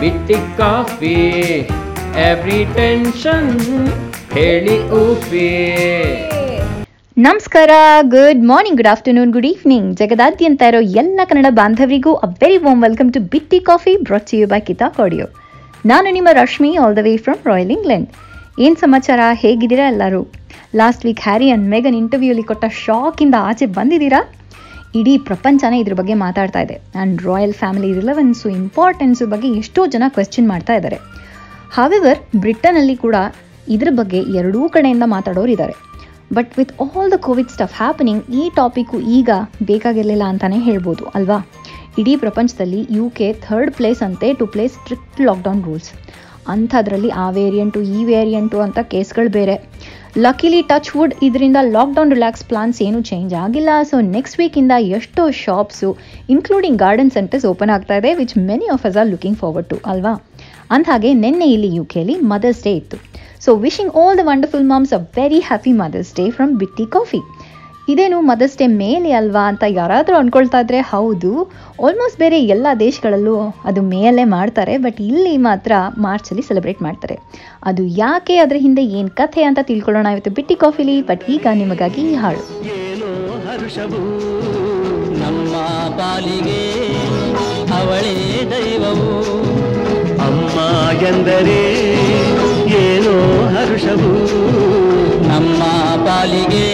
ಬಿಟ್ಟಿ coffee. Every tension ಹೇಳಿ ಊಫಿ ನಮಸ್ಕಾರ good morning good afternoon good evening ಜಗದಾದ್ಯಂತ ಇರೋ ಎಲ್ಲ Kannada ಬಾಂಧವರಿಗೂ a very warm welcome to Bitti coffee brought you by Keisha ಕೋಡಿಯೋ ನಾನು ನಿಮ್ಮ Rashmi all the way from royal England ಏನು ಸಮಾಚಾರ, ಹೇಗಿದ್ದೀರಾ ಎಲ್ಲರೂ? ಲಾಸ್ಟ್ ವೀಕ್ ಹ್ಯಾರಿ ಅಂಡ್ ಮೆಗನ್ ಇಂಟರ್ವ್ಯೂಲಿ ಕೊಟ್ಟ ಶಾಕಿಂದ ಆಚೆ ಬಂದಿದ್ದೀರಾ? ಇಡೀ ಪ್ರಪಂಚನೇ ಇದ್ರ ಬಗ್ಗೆ ಮಾತಾಡ್ತಾ ಇದೆ. And royal family relevance importance ಬಗ್ಗೆ ಎಷ್ಟೋ ಜನ ಕ್ವೆಶ್ಚನ್ ಮಾಡ್ತಾ ಇದ್ದಾರೆ. ಹಾವೆವರ್ ಬ್ರಿಟನಲ್ಲಿ ಕೂಡ ಇದ್ರ ಬಗ್ಗೆ ಎರಡೂ ಕಡೆಯಿಂದ ಮಾತಾಡೋರು ಇದ್ದಾರೆ. But with all the Covid stuff happening ಈ ಟಾಪಿಕ್ಕು ಈಗ ಬೇಕಾಗಿರಲಿಲ್ಲ ಅಂತಲೇ ಹೇಳ್ಬೋದು, ಅಲ್ವಾ? ಇಡೀ ಪ್ರಪಂಚದಲ್ಲಿ ಯು ಕೆ ಥರ್ಡ್ ಪ್ಲೇಸ್ ಅಂತೆ to place strict lockdown rules ಅಂಥದ್ರಲ್ಲಿ ಆ ವೇರಿಯಂಟು ಈ ವೇರಿಯಂಟು ಅಂತ ಕೇಸ್ಗಳು ಬೇರೆ. ಲಕಿಲಿ ಟಚ್ ವುಡ್ ಇದರಿಂದ ಲಾಕ್ಡೌನ್ ರಿಲ್ಯಾಕ್ಸ್ ಪ್ಲಾನ್ಸ್ ಏನೂ ಚೇಂಜ್ ಆಗಿಲ್ಲ. ಸೊ ನೆಕ್ಸ್ಟ್ ವೀಕಿಂದ ಎಷ್ಟೋ shops including garden centres open ಆಗ್ತಾ ಇದೆ which many of us are looking forward to ಅಲ್ವಾ? ಅಂದ್ಹಾಗೆ, ನಿನ್ನೆ ಇಲ್ಲಿ ಯು ಕೆಲಿ ಮದರ್ಸ್ ಡೇ ಇತ್ತು. So wishing all the wonderful moms a very happy Mother's Day from Bitti coffee ಇದೇನು ಮದರ್ಸ್ ಡೇ ಮೇಲೆ ಅಲ್ವಾ ಅಂತ ಯಾರಾದರೂ ಅಂದ್ಕೊಳ್ತಾ ಇದ್ರೆ ಹೌದು. ಆಲ್ಮೋಸ್ಟ್ ಬೇರೆ ಎಲ್ಲ ದೇಶಗಳಲ್ಲೂ ಅದು ಮೇಲೇ ಮಾಡ್ತಾರೆ ಬಟ್ ಇಲ್ಲಿ ಮಾತ್ರ ಮಾರ್ಚಲ್ಲಿ ಸೆಲೆಬ್ರೇಟ್ ಮಾಡ್ತಾರೆ. ಅದು ಯಾಕೆ ಅದರ ಹಿಂದೆ ಏನು ಕಥೆ ಅಂತ ತಿಳ್ಕೊಳ್ಳೋಣ ಇವತ್ತು ಬಿಟ್ಟಿ ಕಾಫಿಲಿ ಬಟ್ ಈಗ ನಿಮಗಾಗಿ ಈ ಹಾಡು. ನಮ್ಮ ಪಾಲಿಗೆ ಅವಳೇ ದೈವವು. ಅಮ್ಮ ಎಂದರೆ ಏನೋ ಹರುಷವು ನಮ್ಮ ಪಾಲಿಗೆ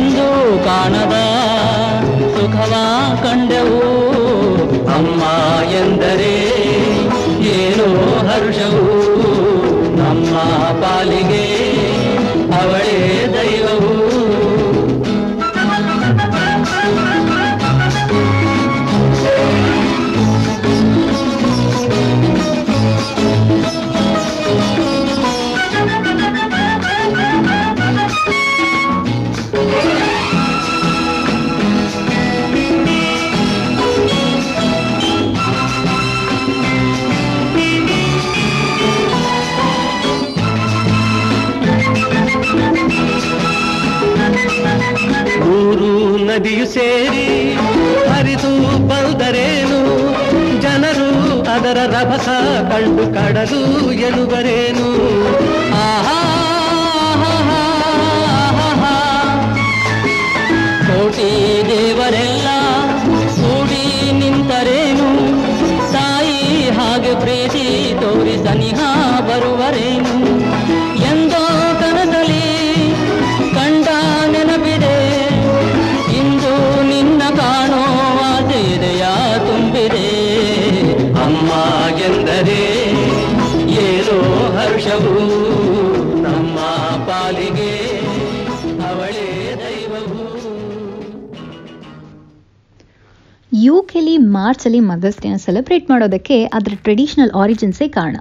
ಎಂದು ಕಾಣದ ಸುಖವ ಕಂಡೆವು. ಅಮ್ಮ ಎಂದರೆ ಏನೋ ಹರ್ಷವು? ಸೇರಿ ಹರಿದು ಬಂದರೇನು ಜನರು ಅದರ ರಭಸ ಕಂಡು ಕಡಲು ಎನ್ನುವರೇನು? ಆಹಾ. ಕೋಟಿ ದೇವರೆಲ್ಲ ಕೂಡಿ ನಿಂತರೇನು? ತಾಯಿ ಹಾಗೆ ಪ್ರೀತಿ ಮಾರ್ಚಲ್ಲಿ ಮದರ್ಸ್ ಡೇನ ಸೆಲೆಬ್ರೇಟ್ ಮಾಡೋದಕ್ಕೆ ಅದರ ಟ್ರೆಡಿಷನಲ್ ಆರಿಜಿನ್ಸೇ ಕಾರಣ.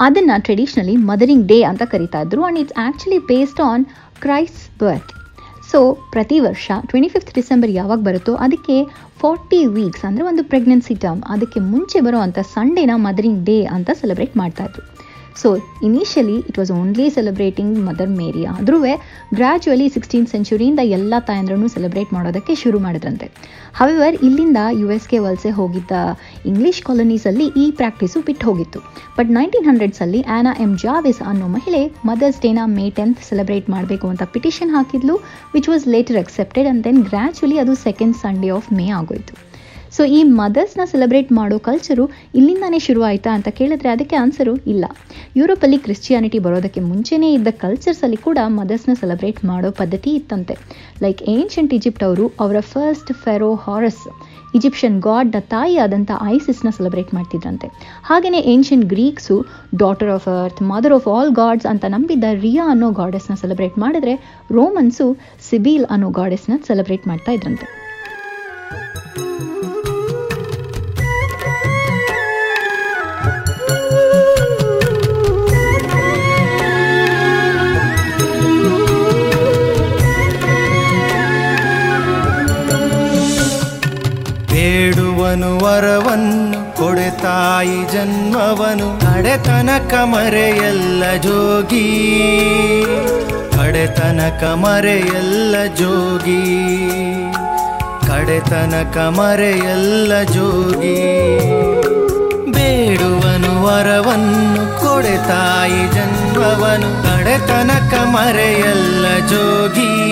ಅದನ್ನು ಟ್ರೆಡಿಷ್ನಲಿ ಮದರಿಂಗ್ ಡೇ ಅಂತ ಕರಿತಾ ಇದ್ರು and it's actually based on Christ birth so ಪ್ರತಿ ವರ್ಷ ಟ್ವೆಂಟಿ ಫಿಫ್ತ್ ಡಿಸೆಂಬರ್ ಯಾವಾಗ ಬರುತ್ತೋ ಅದಕ್ಕೆ ಫಾರ್ಟಿ ವೀಕ್ಸ್ ಅಂದರೆ ಒಂದು ಪ್ರೆಗ್ನೆನ್ಸಿ ಟರ್ಮ್ ಅದಕ್ಕೆ ಮುಂಚೆ ಬರೋ ಸಂಡೇನ ಮದರಿಂಗ್ ಡೇ ಅಂತ ಸೆಲೆಬ್ರೇಟ್ ಮಾಡ್ತಾ so initially it was only celebrating Mother Mary ಆದ್ರೂ ಗ್ರ್ಯಾಜುವಲಿ ಸಿಕ್ಸ್ಟೀನ್ ಸೆಂಚುರಿಯಿಂದ ಎಲ್ಲ ತಾಯಂದ್ರನ್ನು ಸೆಲೆಬ್ರೇಟ್ ಮಾಡೋದಕ್ಕೆ ಶುರು ಮಾಡಿದ್ರಂತೆ. ಹವೆವರ್ ಇಲ್ಲಿಂದ ಯು ಎಸ್ಗೆ ವಲಸೆ ಹೋಗಿದ್ದ ಇಂಗ್ಲಿಷ್ ಕಾಲೋನೀಸಲ್ಲಿ ಈ ಪ್ರಾಕ್ಟೀಸು ಬಿಟ್ಟು ಹೋಗಿತ್ತು. ಬಟ್ ನೈನ್ಟೀನ್ ಹಂಡ್ರೆಡ್ಸಲ್ಲಿ ಆ್ಯನಾ ಎಂ ಜಾವಿಸ್ ಅನ್ನೋ ಮಹಿಳೆ ಮದರ್ಸ್ ಡೇನ ಮೇ ಟೆಂತ್ ಸೆಲೆಬ್ರೇಟ್ ಮಾಡಬೇಕು ಅಂತ petition ಹಾಕಿದ್ಲು which was later accepted and then gradually ಅದು ಸೆಕೆಂಡ್ ಸಂಡೇ ಆಫ್ ಮೇ ಆಗೋಯ್ತು. ಸೊ ಈ ಮದರ್ಸ್ನ ಸೆಲೆಬ್ರೇಟ್ ಮಾಡೋ ಕಲ್ಚರು ಇಲ್ಲಿಂದಾನೇ ಶುರು ಅಂತ ಕೇಳಿದ್ರೆ ಅದಕ್ಕೆ ಆನ್ಸರು ಇಲ್ಲ. ಯುರೋಪಲ್ಲಿ ಕ್ರಿಶ್ಚಿಯಾನಿಟಿ ಬರೋದಕ್ಕೆ ಮುಂಚೆನೇ ಇದ್ದ ಕಲ್ಚರ್ಸಲ್ಲಿ ಕೂಡ ಮದರ್ಸ್ನ ಸೆಲೆಬ್ರೇಟ್ ಮಾಡೋ ಪದ್ಧತಿ ಇತ್ತಂತೆ. ಲೈಕ್ ಏನ್ಷಂಟ್ ಈಜಿಪ್ಟ್ ಅವರು ಅವರ ಫಸ್ಟ್ ಫೆರೋ ಹಾರಸ್ ಈಜಿಪ್ಷಿಯನ್ ಗಾಡ್ನ ತಾಯಿ ಆದಂಥ ಐಸಿಸ್ನ ಸೆಲೆಬ್ರೇಟ್ ಮಾಡ್ತಿದ್ರಂತೆ. ಹಾಗೆಯೇ ancient Greeks daughter of earth mother of all gods ಅಂತ ನಂಬಿದ್ದ ರಿಯಾ ಅನ್ನೋ ಗಾಡೆಸ್ನ ಸೆಲೆಬ್ರೇಟ್ ಮಾಡಿದ್ರೆ ರೋಮನ್ಸು ಸಿಬಿಲ್ ಅನ್ನೋ ಗಾಡೆಸ್ನ ಸೆಲೆಬ್ರೇಟ್ ಮಾಡ್ತಾ ಇದ್ರಂತೆ. ಬೇಡುವನು ವರವನ್ನು ಕೊಡೆ ತಾಯಿ ಜನ್ಮವನು. ಕಡೆತನಕ ಮರೆಯಲ್ಲ ಜೋಗಿ. ಕಡೆತನಕ ಮರೆಯಲ್ಲ ಜೋಗಿ. ಕಡೆತನ ಮರೆಯಲ್ಲ ಜೋಗಿ. ಬೇಡುವನು ವರವನ್ನು ಕೊಡೆ ತಾಯಿ ಜನ್ಮವನು. ಕಡೆತನ ಮರೆಯಲ್ಲ ಜೋಗಿ.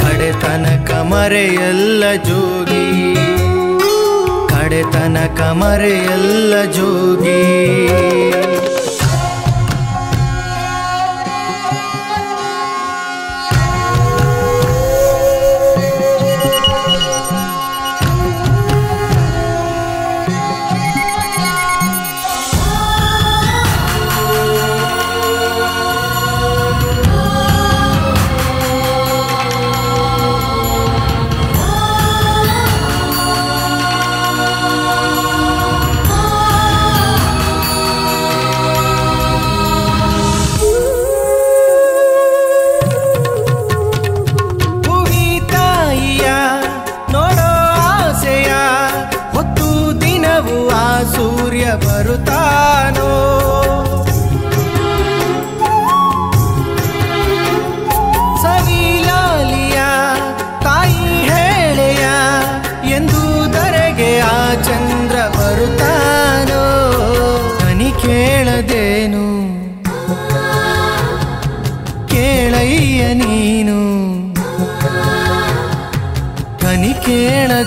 ಕಡೆತನ ಮರೆಯಲ್ಲ ಜೋಗಿ. ಕಡೆತನಕ ಮರೆಯಲ್ಲ ಜೋಗಿ.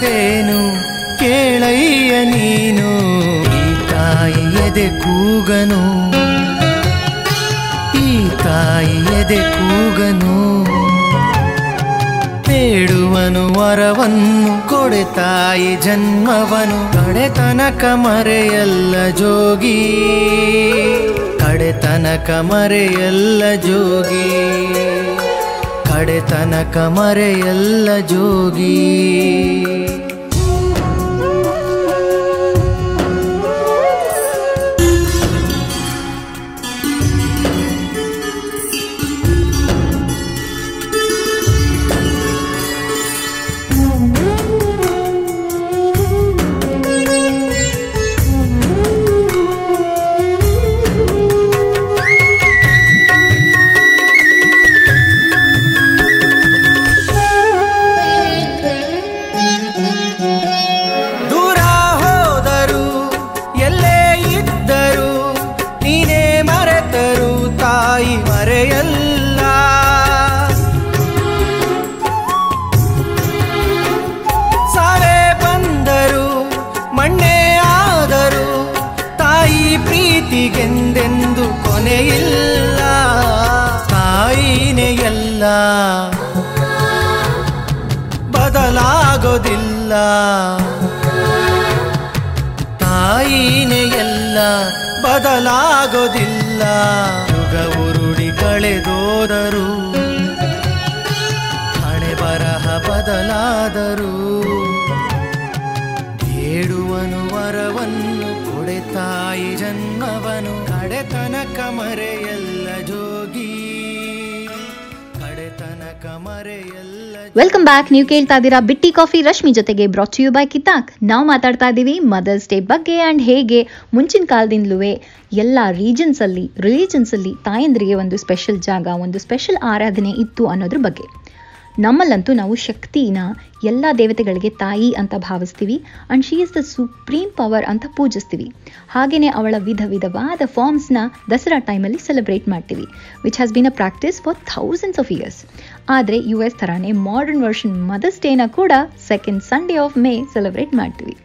ಕೇಳದೇನು? ಕೇಳಯ್ಯ ನೀನು? ಈ ತಾಯಿ ಎದೆ ಕೂಗನು? ಈ ತಾಯಿ ಎದೆ ಕೂಗನು? ಬೇಡುವನು ವರವನ್ನು ಕೊಡೆ ತಾಯಿ ಜನ್ಮವನು. ಕಡೆತನಕ ಮರೆಯಲ್ಲ ಜೋಗಿ. ಕಡೆತನಕ ಮರೆಯಲ್ಲ ಜೋಗಿ. ಕಡೆತನಕ ಮರೆಯಲ್ಲ ಜೋಗಿ. ಕೊನೆಯಿಲ್ಲ ತಾಯಿನೇ ಎಲ್ಲ. ಬದಲಾಗೋದಿಲ್ಲ. ತಾಯಿನೇ ಎಲ್ಲ, ಬದಲಾಗೋದಿಲ್ಲ. ಯುಗ ಉರುಡಿ ಕಳೆದೋದರು, ಹಣೆ ಬರಹ ಬದಲಾದರು, ಬೇಡುವನು ವರವನ್ನು ಕೊಡೆ ತಾಯಿ ಜನ್ಮವನು. ಕಡೆತನಕ ಕಮರೆಯಲ್ಲ ಜೋಗಿ. ವೆಲ್ಕಮ್ ಬ್ಯಾಕ್ ನೀವು ಕೇಳ್ತಾ ಇದ್ದೀರಾ ಬಿಟ್ಟಿ ಕಾಫಿ. ರಶ್ಮಿ ಜೊತೆಗೆ ಬ್ರಾಚ್ ಯು ಬೈ ಕಿತಾಕ್. ನಾವು ಮಾತಾಡ್ತಾ ಇದ್ದೀವಿ ಮದರ್ಸ್ ಡೇ ಬಗ್ಗೆ ಆ್ಯಂಡ್ ಹೇಗೆ ಮುಂಚಿನ ಕಾಲದಿಂದಲೂ ಎಲ್ಲ ರೀಜನ್ಸಲ್ಲಿ ರಿಲಿಜನ್ಸಲ್ಲಿ ತಾಯಂದ್ರಿಗೆ ಒಂದು ಸ್ಪೆಷಲ್ ಜಾಗ, ಒಂದು ಸ್ಪೆಷಲ್ ಆರಾಧನೆ ಇತ್ತು ಅನ್ನೋದ್ರ ಬಗ್ಗೆ. ನಮ್ಮಲ್ಲಂತೂ ನಾವು ಶಕ್ತಿನ ಎಲ್ಲ ದೇವತೆಗಳಿಗೆ ತಾಯಿ ಅಂತ ಭಾವಿಸ್ತೀವಿ and she is the supreme power ಅಂತ ಪೂಜಿಸ್ತೀವಿ. ಹಾಗೆಯೇ ಅವಳ ವಿಧ ವಿಧವಾದ ಫಾರ್ಮ್ಸ್ನ ದಸರಾ ಟೈಮಲ್ಲಿ ಸೆಲೆಬ್ರೇಟ್ ಮಾಡ್ತೀವಿ which has been a practice for thousands of years ಆದರೆ ಯು ಎಸ್ ಥರನೇ ಮಾಡರ್ನ್ ವರ್ಷನ್ ಮದರ್ಸ್ ಡೇನ ಕೂಡ second Sunday of May celebrate ಮಾಡ್ತೀವಿ.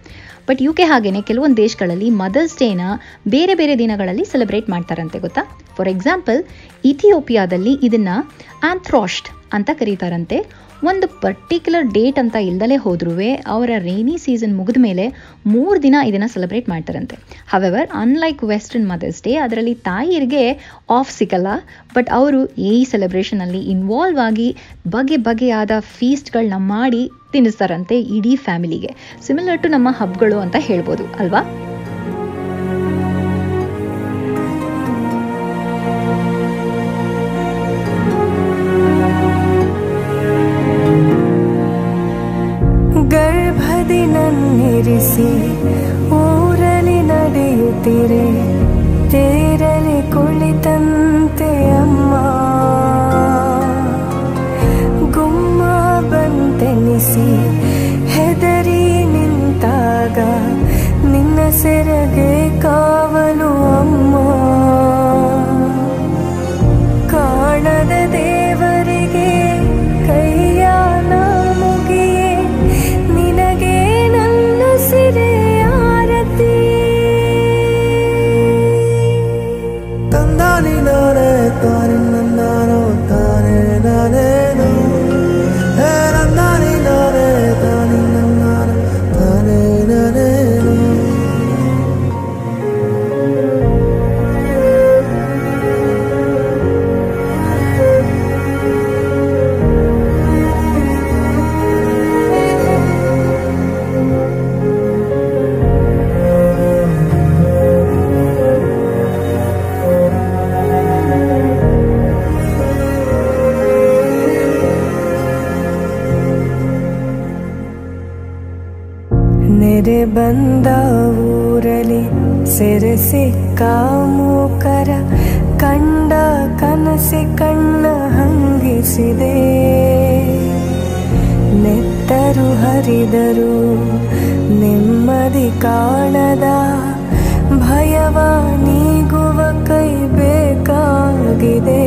ಬಟ್ ಯು ಕೆ ಹಾಗೇನೆ ಕೆಲವೊಂದು ದೇಶಗಳಲ್ಲಿ ಮದರ್ಸ್ ಡೇನ ಬೇರೆ ಬೇರೆ ದಿನಗಳಲ್ಲಿ ಸೆಲೆಬ್ರೇಟ್ ಮಾಡ್ತಾರಂತೆ ಗೊತ್ತಾ? ಫಾರ್ ಎಕ್ಸಾಂಪಲ್ ಇಥಿಯೋಪಿಯಾದಲ್ಲಿ ಇದನ್ನು ಆಂಥ್ರಾಸ್ಟ್ ಅಂತ ಕರೀತಾರಂತೆ. ಒಂದು ಪರ್ಟಿಕ್ಯುಲರ್ ಡೇಟ್ ಅಂತ ಇಲ್ದಲೇ ಹೋದ್ರೂ ಅವರ ರೈನಿ ಸೀಸನ್ ಮುಗಿದ ಮೇಲೆ ಮೂರು ದಿನ ಇದನ್ನು ಸೆಲೆಬ್ರೇಟ್ ಮಾಡ್ತಾರಂತೆ. However unlike western Mother's Day ಅದರಲ್ಲಿ ತಾಯಿಯರಿಗೆ ಆಫ್ ಸಿಗಲ್ಲ. ಬಟ್ ಅವರು ಈ ಸೆಲೆಬ್ರೇಷನಲ್ಲಿ ಇನ್ವಾಲ್ವ್ ಆಗಿ ಬಗೆ ಬಗೆಯಾದ ಫೀಸ್ಟ್ಗಳನ್ನ ಮಾಡಿ ತಿನ್ನಿಸ್ತಾರಂತೆ ಇಡೀ ಫ್ಯಾಮಿಲಿಗೆ ಸಿಮಿಲರ್ ಟು ನಮ್ಮ ಹಬ್ಗಳು ಅಂತ ಹೇಳ್ಬೋದು, ಅಲ್ವಾ? Yeah. ನೆರೆ ಬಂದ ಊರಲಿ ಸೆರೆ ಸಿಕ್ಕ ಮೂಕರ ಕಂಡ ಕನಸಿ ಕಣ್ಣ ಹಂಗಿಸಿದೆ. ನೆತ್ತರು ಹರಿದರು, ನೆಮ್ಮದಿ ಕಾಣದ ಭಯವ ನೀಗುವ ಕೈ ಬೇಕಾಗಿದೆ.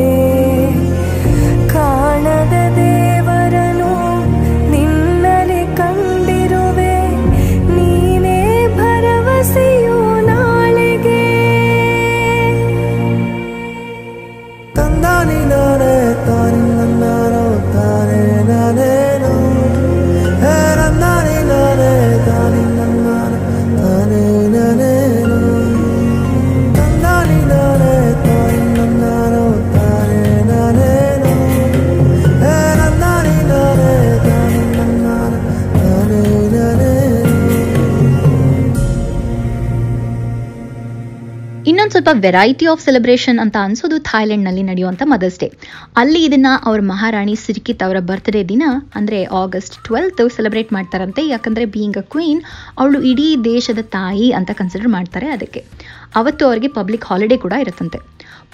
ವೆರೈಟಿ ಆಫ್ ಸೆಲೆಬ್ರೇಷನ್ ಅಂತ ಅನ್ಸೋದು ಥಾಯ್ಲೆಂಡ್ನಲ್ಲಿ ನಡೆಯುವಂಥ ಮದರ್ಸ್ ಡೇ ಅಲ್ಲಿ ಇದನ್ನ ಅವ್ರ ಮಹಾರಾಣಿ ಸಿರಿಕಿತ್ ಅವರ ಬರ್ತ್ಡೇ ದಿನ, ಅಂದರೆ ಆಗಸ್ಟ್ ಟ್ವೆಲ್ತ್ ಸೆಲೆಬ್ರೇಟ್ ಮಾಡ್ತಾರಂತೆ. ಯಾಕಂದರೆ ಬೀಯಿಂಗ್ ಅ ಕ್ವೀನ್ ಅವಳು ಇಡೀ ದೇಶದ ತಾಯಿ ಅಂತ ಕನ್ಸಿಡರ್ ಮಾಡ್ತಾರೆ ಅದಕ್ಕೆ. ಅವತ್ತು ಅವರಿಗೆ ಪಬ್ಲಿಕ್ ಹಾಲಿಡೇ ಕೂಡ ಇರುತ್ತಂತೆ.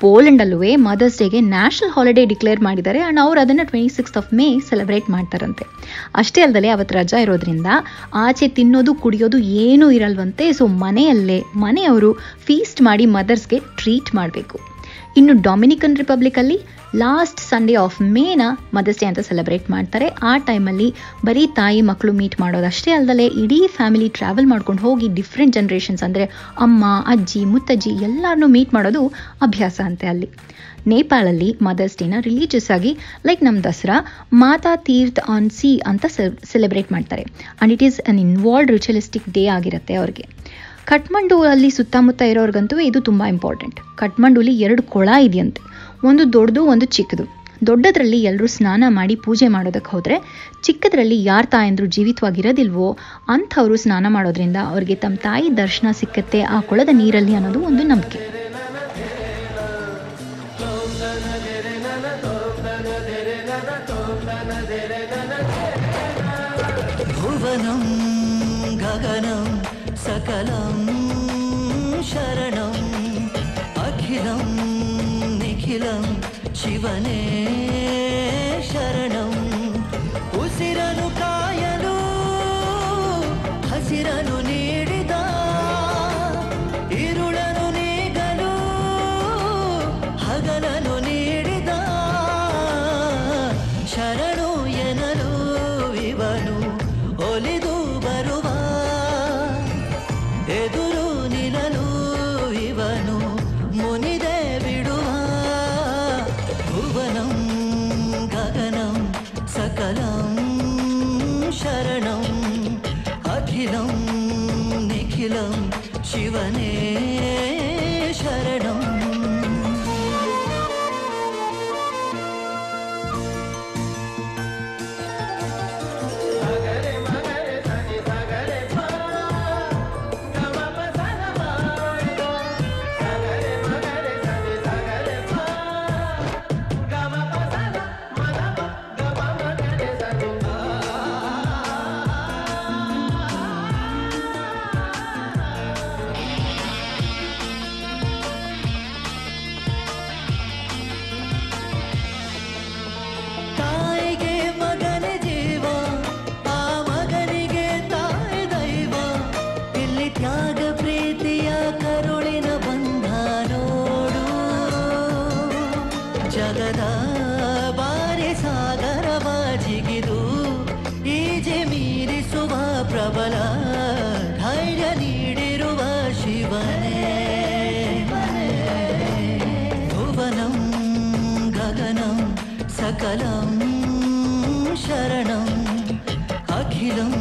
ಪೋಲೆಂಡಲ್ಲೂ ಮದರ್ಸ್ ಡೇಗೆ ನ್ಯಾಷನಲ್ ಹಾಲಿಡೇ ಡಿಕ್ಲೇರ್ ಮಾಡಿದ್ದಾರೆ ಅಂಡ್ ಅವ್ರು ಅದನ್ನ twenty six of May celebrate ಮಾಡ್ತಾರಂತೆ. ಅಷ್ಟೇ ಅಲ್ಲದೆ ಅವತ್ತು ರಜಾ ಇರೋದ್ರಿಂದ ಆಚೆ ತಿನ್ನೋದು, ಕುಡಿಯೋದು ಏನೂ ಇರಲ್ವಂತೆ ಸೊ ಮನೆಯಲ್ಲೇ ಮನೆಯವರು ಫೀಸ್ಟ್ ಮಾಡಿ ಮದರ್ಸ್ಗೆ ಟ್ರೀಟ್ ಮಾಡಬೇಕು. ಇನ್ನು ಡೊಮಿನಿಕನ್ ರಿಪಬ್ಲಿಕಲ್ಲಿ ಲಾಸ್ಟ್ ಸಂಡೇ ಆಫ್ ಮೇನ ಮದರ್ಸ್ ಡೇ ಅಂತ ಸೆಲೆಬ್ರೇಟ್ ಮಾಡ್ತಾರೆ. ಆ ಟೈಮಲ್ಲಿ ಬರೀ ತಾಯಿ ಮಕ್ಕಳು ಮೀಟ್ ಮಾಡೋದಷ್ಟೇ ಅಲ್ಲದೆ ಇಡೀ ಫ್ಯಾಮಿಲಿ ಟ್ರಾವೆಲ್ ಮಾಡ್ಕೊಂಡು ಹೋಗಿ ಡಿಫ್ರೆಂಟ್ ಜನ್ರೇಷನ್ಸ್ ಅಂದರೆ ಅಮ್ಮ, ಅಜ್ಜಿ, ಮುತ್ತಜ್ಜಿ ಎಲ್ಲರನ್ನೂ ಮೀಟ್ ಮಾಡೋದು ಅಭ್ಯಾಸ ಅಂತೆ ಅಲ್ಲಿ. ನೇಪಾಳಲ್ಲಿ ಮದರ್ಸ್ ಡೇನ ರಿಲೀಜಿಯಸ್ ಆಗಿ ಲೈಕ್ ನಮ್ಮ ದಸರಾ ಮಾತಾ ತೀರ್ಥ ಆನ್ ಸಿ ಅಂತ ಸೆಲೆಬ್ರೇಟ್ ಮಾಡ್ತಾರೆ. And it is an involved ritualistic day ಆಗಿರುತ್ತೆ ಅವ್ರಿಗೆ. ಕಠ್ಮಂಡು ಅಲ್ಲಿ ಸುತ್ತಮುತ್ತ ಇರೋರ್ಗಂತೂ ಇದು ತುಂಬ ಇಂಪಾರ್ಟೆಂಟ್ ಕಠ್ಮಂಡುಲಿ ಎರಡು ಕೊಳ ಇದೆಯಂತೆ. ಒಂದು ದೊಡ್ಡದು, ಒಂದು ಚಿಕ್ಕದು. ದೊಡ್ಡದ್ರಲ್ಲಿ ಎಲ್ಲರೂ ಸ್ನಾನ ಮಾಡಿ ಪೂಜೆ ಮಾಡೋದಕ್ಕೆ ಹೋದರೆ ಚಿಕ್ಕದ್ರಲ್ಲಿ ಯಾರು ತಾಯಂದ್ರು ಜೀವಿತವಾಗಿರೋದಿಲ್ವೋ ಅಂಥವರು ಸ್ನಾನ ಮಾಡೋದ್ರಿಂದ ಅವ್ರಿಗೆ ತಮ್ಮ ತಾಯಿ ದರ್ಶನ ಸಿಕ್ಕತ್ತೆ ಆ ಕೊಳದ ನೀರಲ್ಲಿ ಅನ್ನೋದು ಒಂದು ನಂಬಿಕೆ. సకలం శరణం అఖిలం నిఖిలం శివనే శరణం. ఉసిరను కాయలు హసిరను ಜಗದ ಬಾರಿ ಸಾಗರವ ಜಿಗಿದು ಈಜೆ ಮೀರಿಸುವ ಪ್ರಬಲ ಧೈರ್ಯ ನೀಡಿರುವ ಶಿವನೇ ಭುವನಂ ಗಗನಂ सकलं शरणम् अखिलं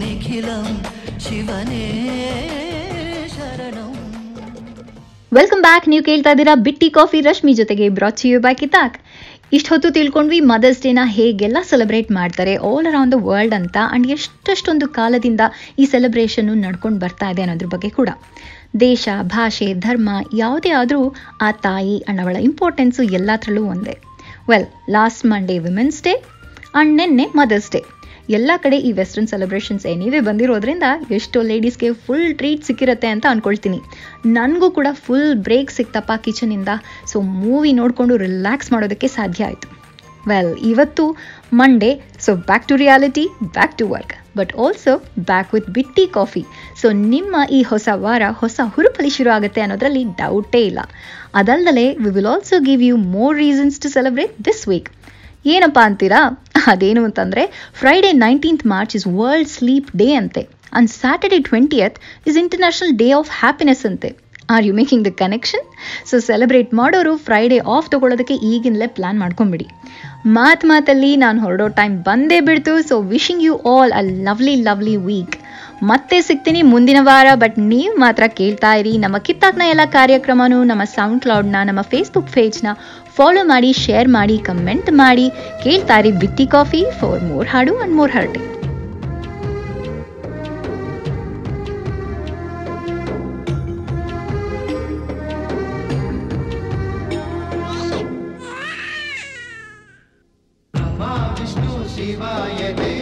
निखिलं ಶಿವನೇ ವೆಲ್ಕಮ್ ಬ್ಯಾಕ್ ನೀವು ಕೇಳ್ತಾ ಇದ್ದೀರಾ ಬಿಟ್ಟಿ ಕಾಫಿ. ರಶ್ಮಿ ಜೊತೆಗೆ ಬ್ರಾಚ್ ಯು ಬ್ಯಾಕ್ ಇತಾಕ್ ಇಷ್ಟು ಹೊತ್ತು ತಿಳ್ಕೊಂಡ್ವಿ ಮದರ್ಸ್ ಡೇನ ಹೇಗೆಲ್ಲ ಸೆಲೆಬ್ರೇಟ್ ಮಾಡ್ತಾರೆ ಆಲ್ ಅರೌಂಡ್ ದ ವರ್ಲ್ಡ್ ಅಂತ. ಅಂಡ್ ಎಷ್ಟೆಷ್ಟೊಂದು ಕಾಲದಿಂದ ಈ ಸೆಲೆಬ್ರೇಷನ್ನು ನಡ್ಕೊಂಡು ಬರ್ತಾ ಇದೆ ಅನ್ನೋದ್ರ ಬಗ್ಗೆ ಕೂಡ. ದೇಶ, ಭಾಷೆ, ಧರ್ಮ ಯಾವುದೇ ಆದರೂ ಆ ತಾಯಿ, ಅಣ್ಣವಳ ಅವಳ ಇಂಪಾರ್ಟೆನ್ಸು ಎಲ್ಲದರಲ್ಲೂ ಒಂದೇ. Well last Monday women's day and ನಿನ್ನೆ ಮದರ್ಸ್ ಡೇ ಎಲ್ಲ ಕಡೆ ಈ ವೆಸ್ಟರ್ನ್ ಸೆಲೆಬ್ರೇಷನ್ಸ್ ಏನಿವೆ ಬಂದಿರೋದ್ರಿಂದ ಎಷ್ಟೋ ಲೇಡೀಸ್ಗೆ ಫುಲ್ ಟ್ರೀಟ್ ಸಿಕ್ಕಿರತ್ತೆ ಅಂತ ಅನ್ಕೊಳ್ತೀನಿ. ನನಗೂ ಕೂಡ ಫುಲ್ ಬ್ರೇಕ್ ಸಿಕ್ತಪ್ಪ ಕಿಚನಿಂದ ಸೊ ಮೂವಿ ನೋಡಿಕೊಂಡು ರಿಲ್ಯಾಕ್ಸ್ ಮಾಡೋದಕ್ಕೆ ಸಾಧ್ಯ ಆಯಿತು. ವೆಲ್ ಇವತ್ತು Monday so back to reality back to work but also back with Bitti coffee so ನಿಮ್ಮ ಈ ಹೊಸ ವಾರ ಹೊಸ ಹುರುಪಲಿ ಶುರು ಆಗುತ್ತೆ ಅನ್ನೋದ್ರಲ್ಲಿ ಡೌಟೇ ಇಲ್ಲ. ಅದಲ್ಲದೆ we will also give you more reasons to celebrate this week ಏನಪ್ಪ ಅಂತೀರಾ? ಅದೇನು ಅಂತಂದರೆ Friday nineteenth March is world sleep day ಅಂತೆ. And Saturday twentieth is international day of happiness ಅಂತೆ. Are you making the connection so celebrate ಮಾಡೋರು Friday off ತೊಗೊಳೋದಕ್ಕೆ ಈಗಿನಲ್ಲೇ plan ಮಾಡ್ಕೊಂಬಿಡಿ. ಮಾತು ಮಾತಲ್ಲಿ ನಾನು ಹೊರಡೋ ಟೈಮ್ ಬಂದೇ ಬಿಡ್ತು. So wishing you all a lovely lovely week ಮತ್ತೆ ಸಿಗ್ತೀನಿ ಮುಂದಿನ ವಾರ ಬಟ್ ನೀವು ಮಾತ್ರ ಕೇಳ್ತಾ ಇರಿ. ನಮ್ಮ ಕಿತ್ತಾಕ್ನ ಎಲ್ಲ ಕಾರ್ಯಕ್ರಮನೂ ನಮ್ಮ ಸೌಂಡ್ ಕ್ಲೌಡ್ನ ನಮ್ಮ ಫೇಸ್ಬುಕ್ ಪೇಜ್ನ ಫಾಲೋ ಮಾಡಿ ಶೇರ್ ಮಾಡಿ ಕಮೆಂಟ್ ಮಾಡಿ. ಕೇಳ್ತಾ ಇರಿ ಬಿತ್ತಿ ಕಾಫಿ ಫಾರ್ ಮೋರ್ ಹಾಡು ಅಂಡ್ ಮೋರ್ ಹರ್ಟಿ ವಿಷ್ಣು ಶಿವಾಯದೆ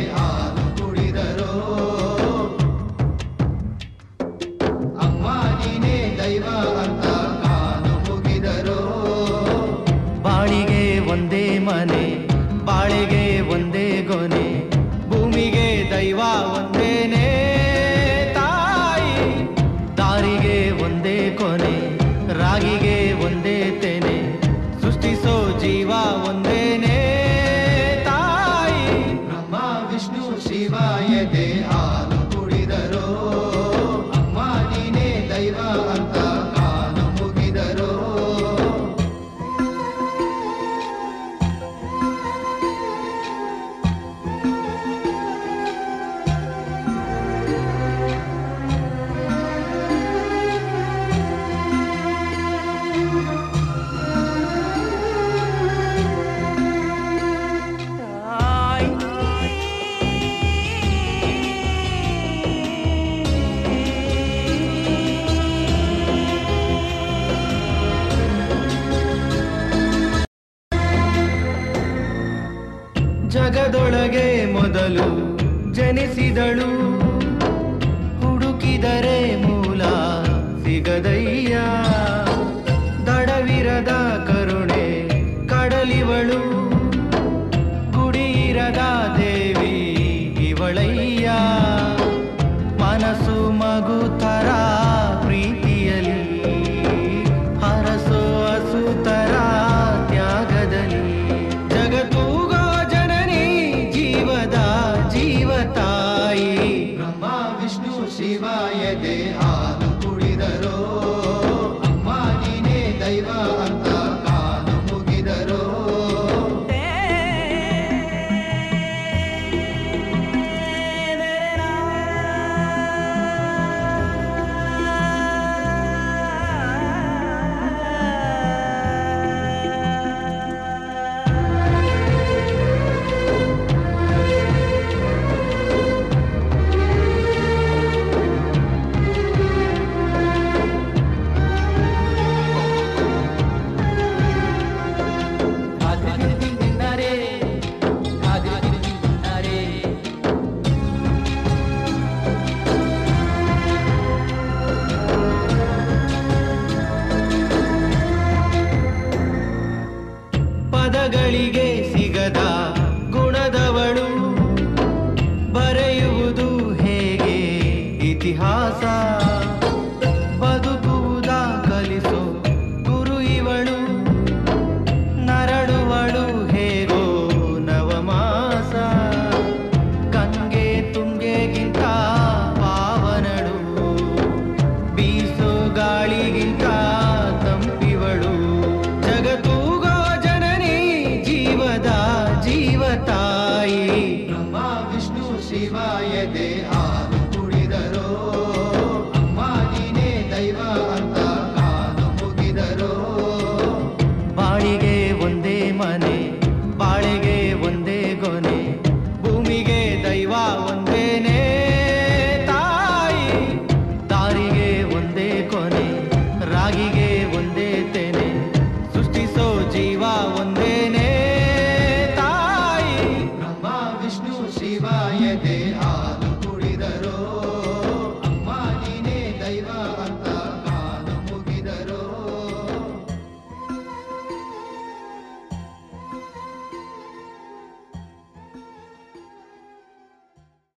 ಪದಗಳಿಗೆ ಸಿಗದ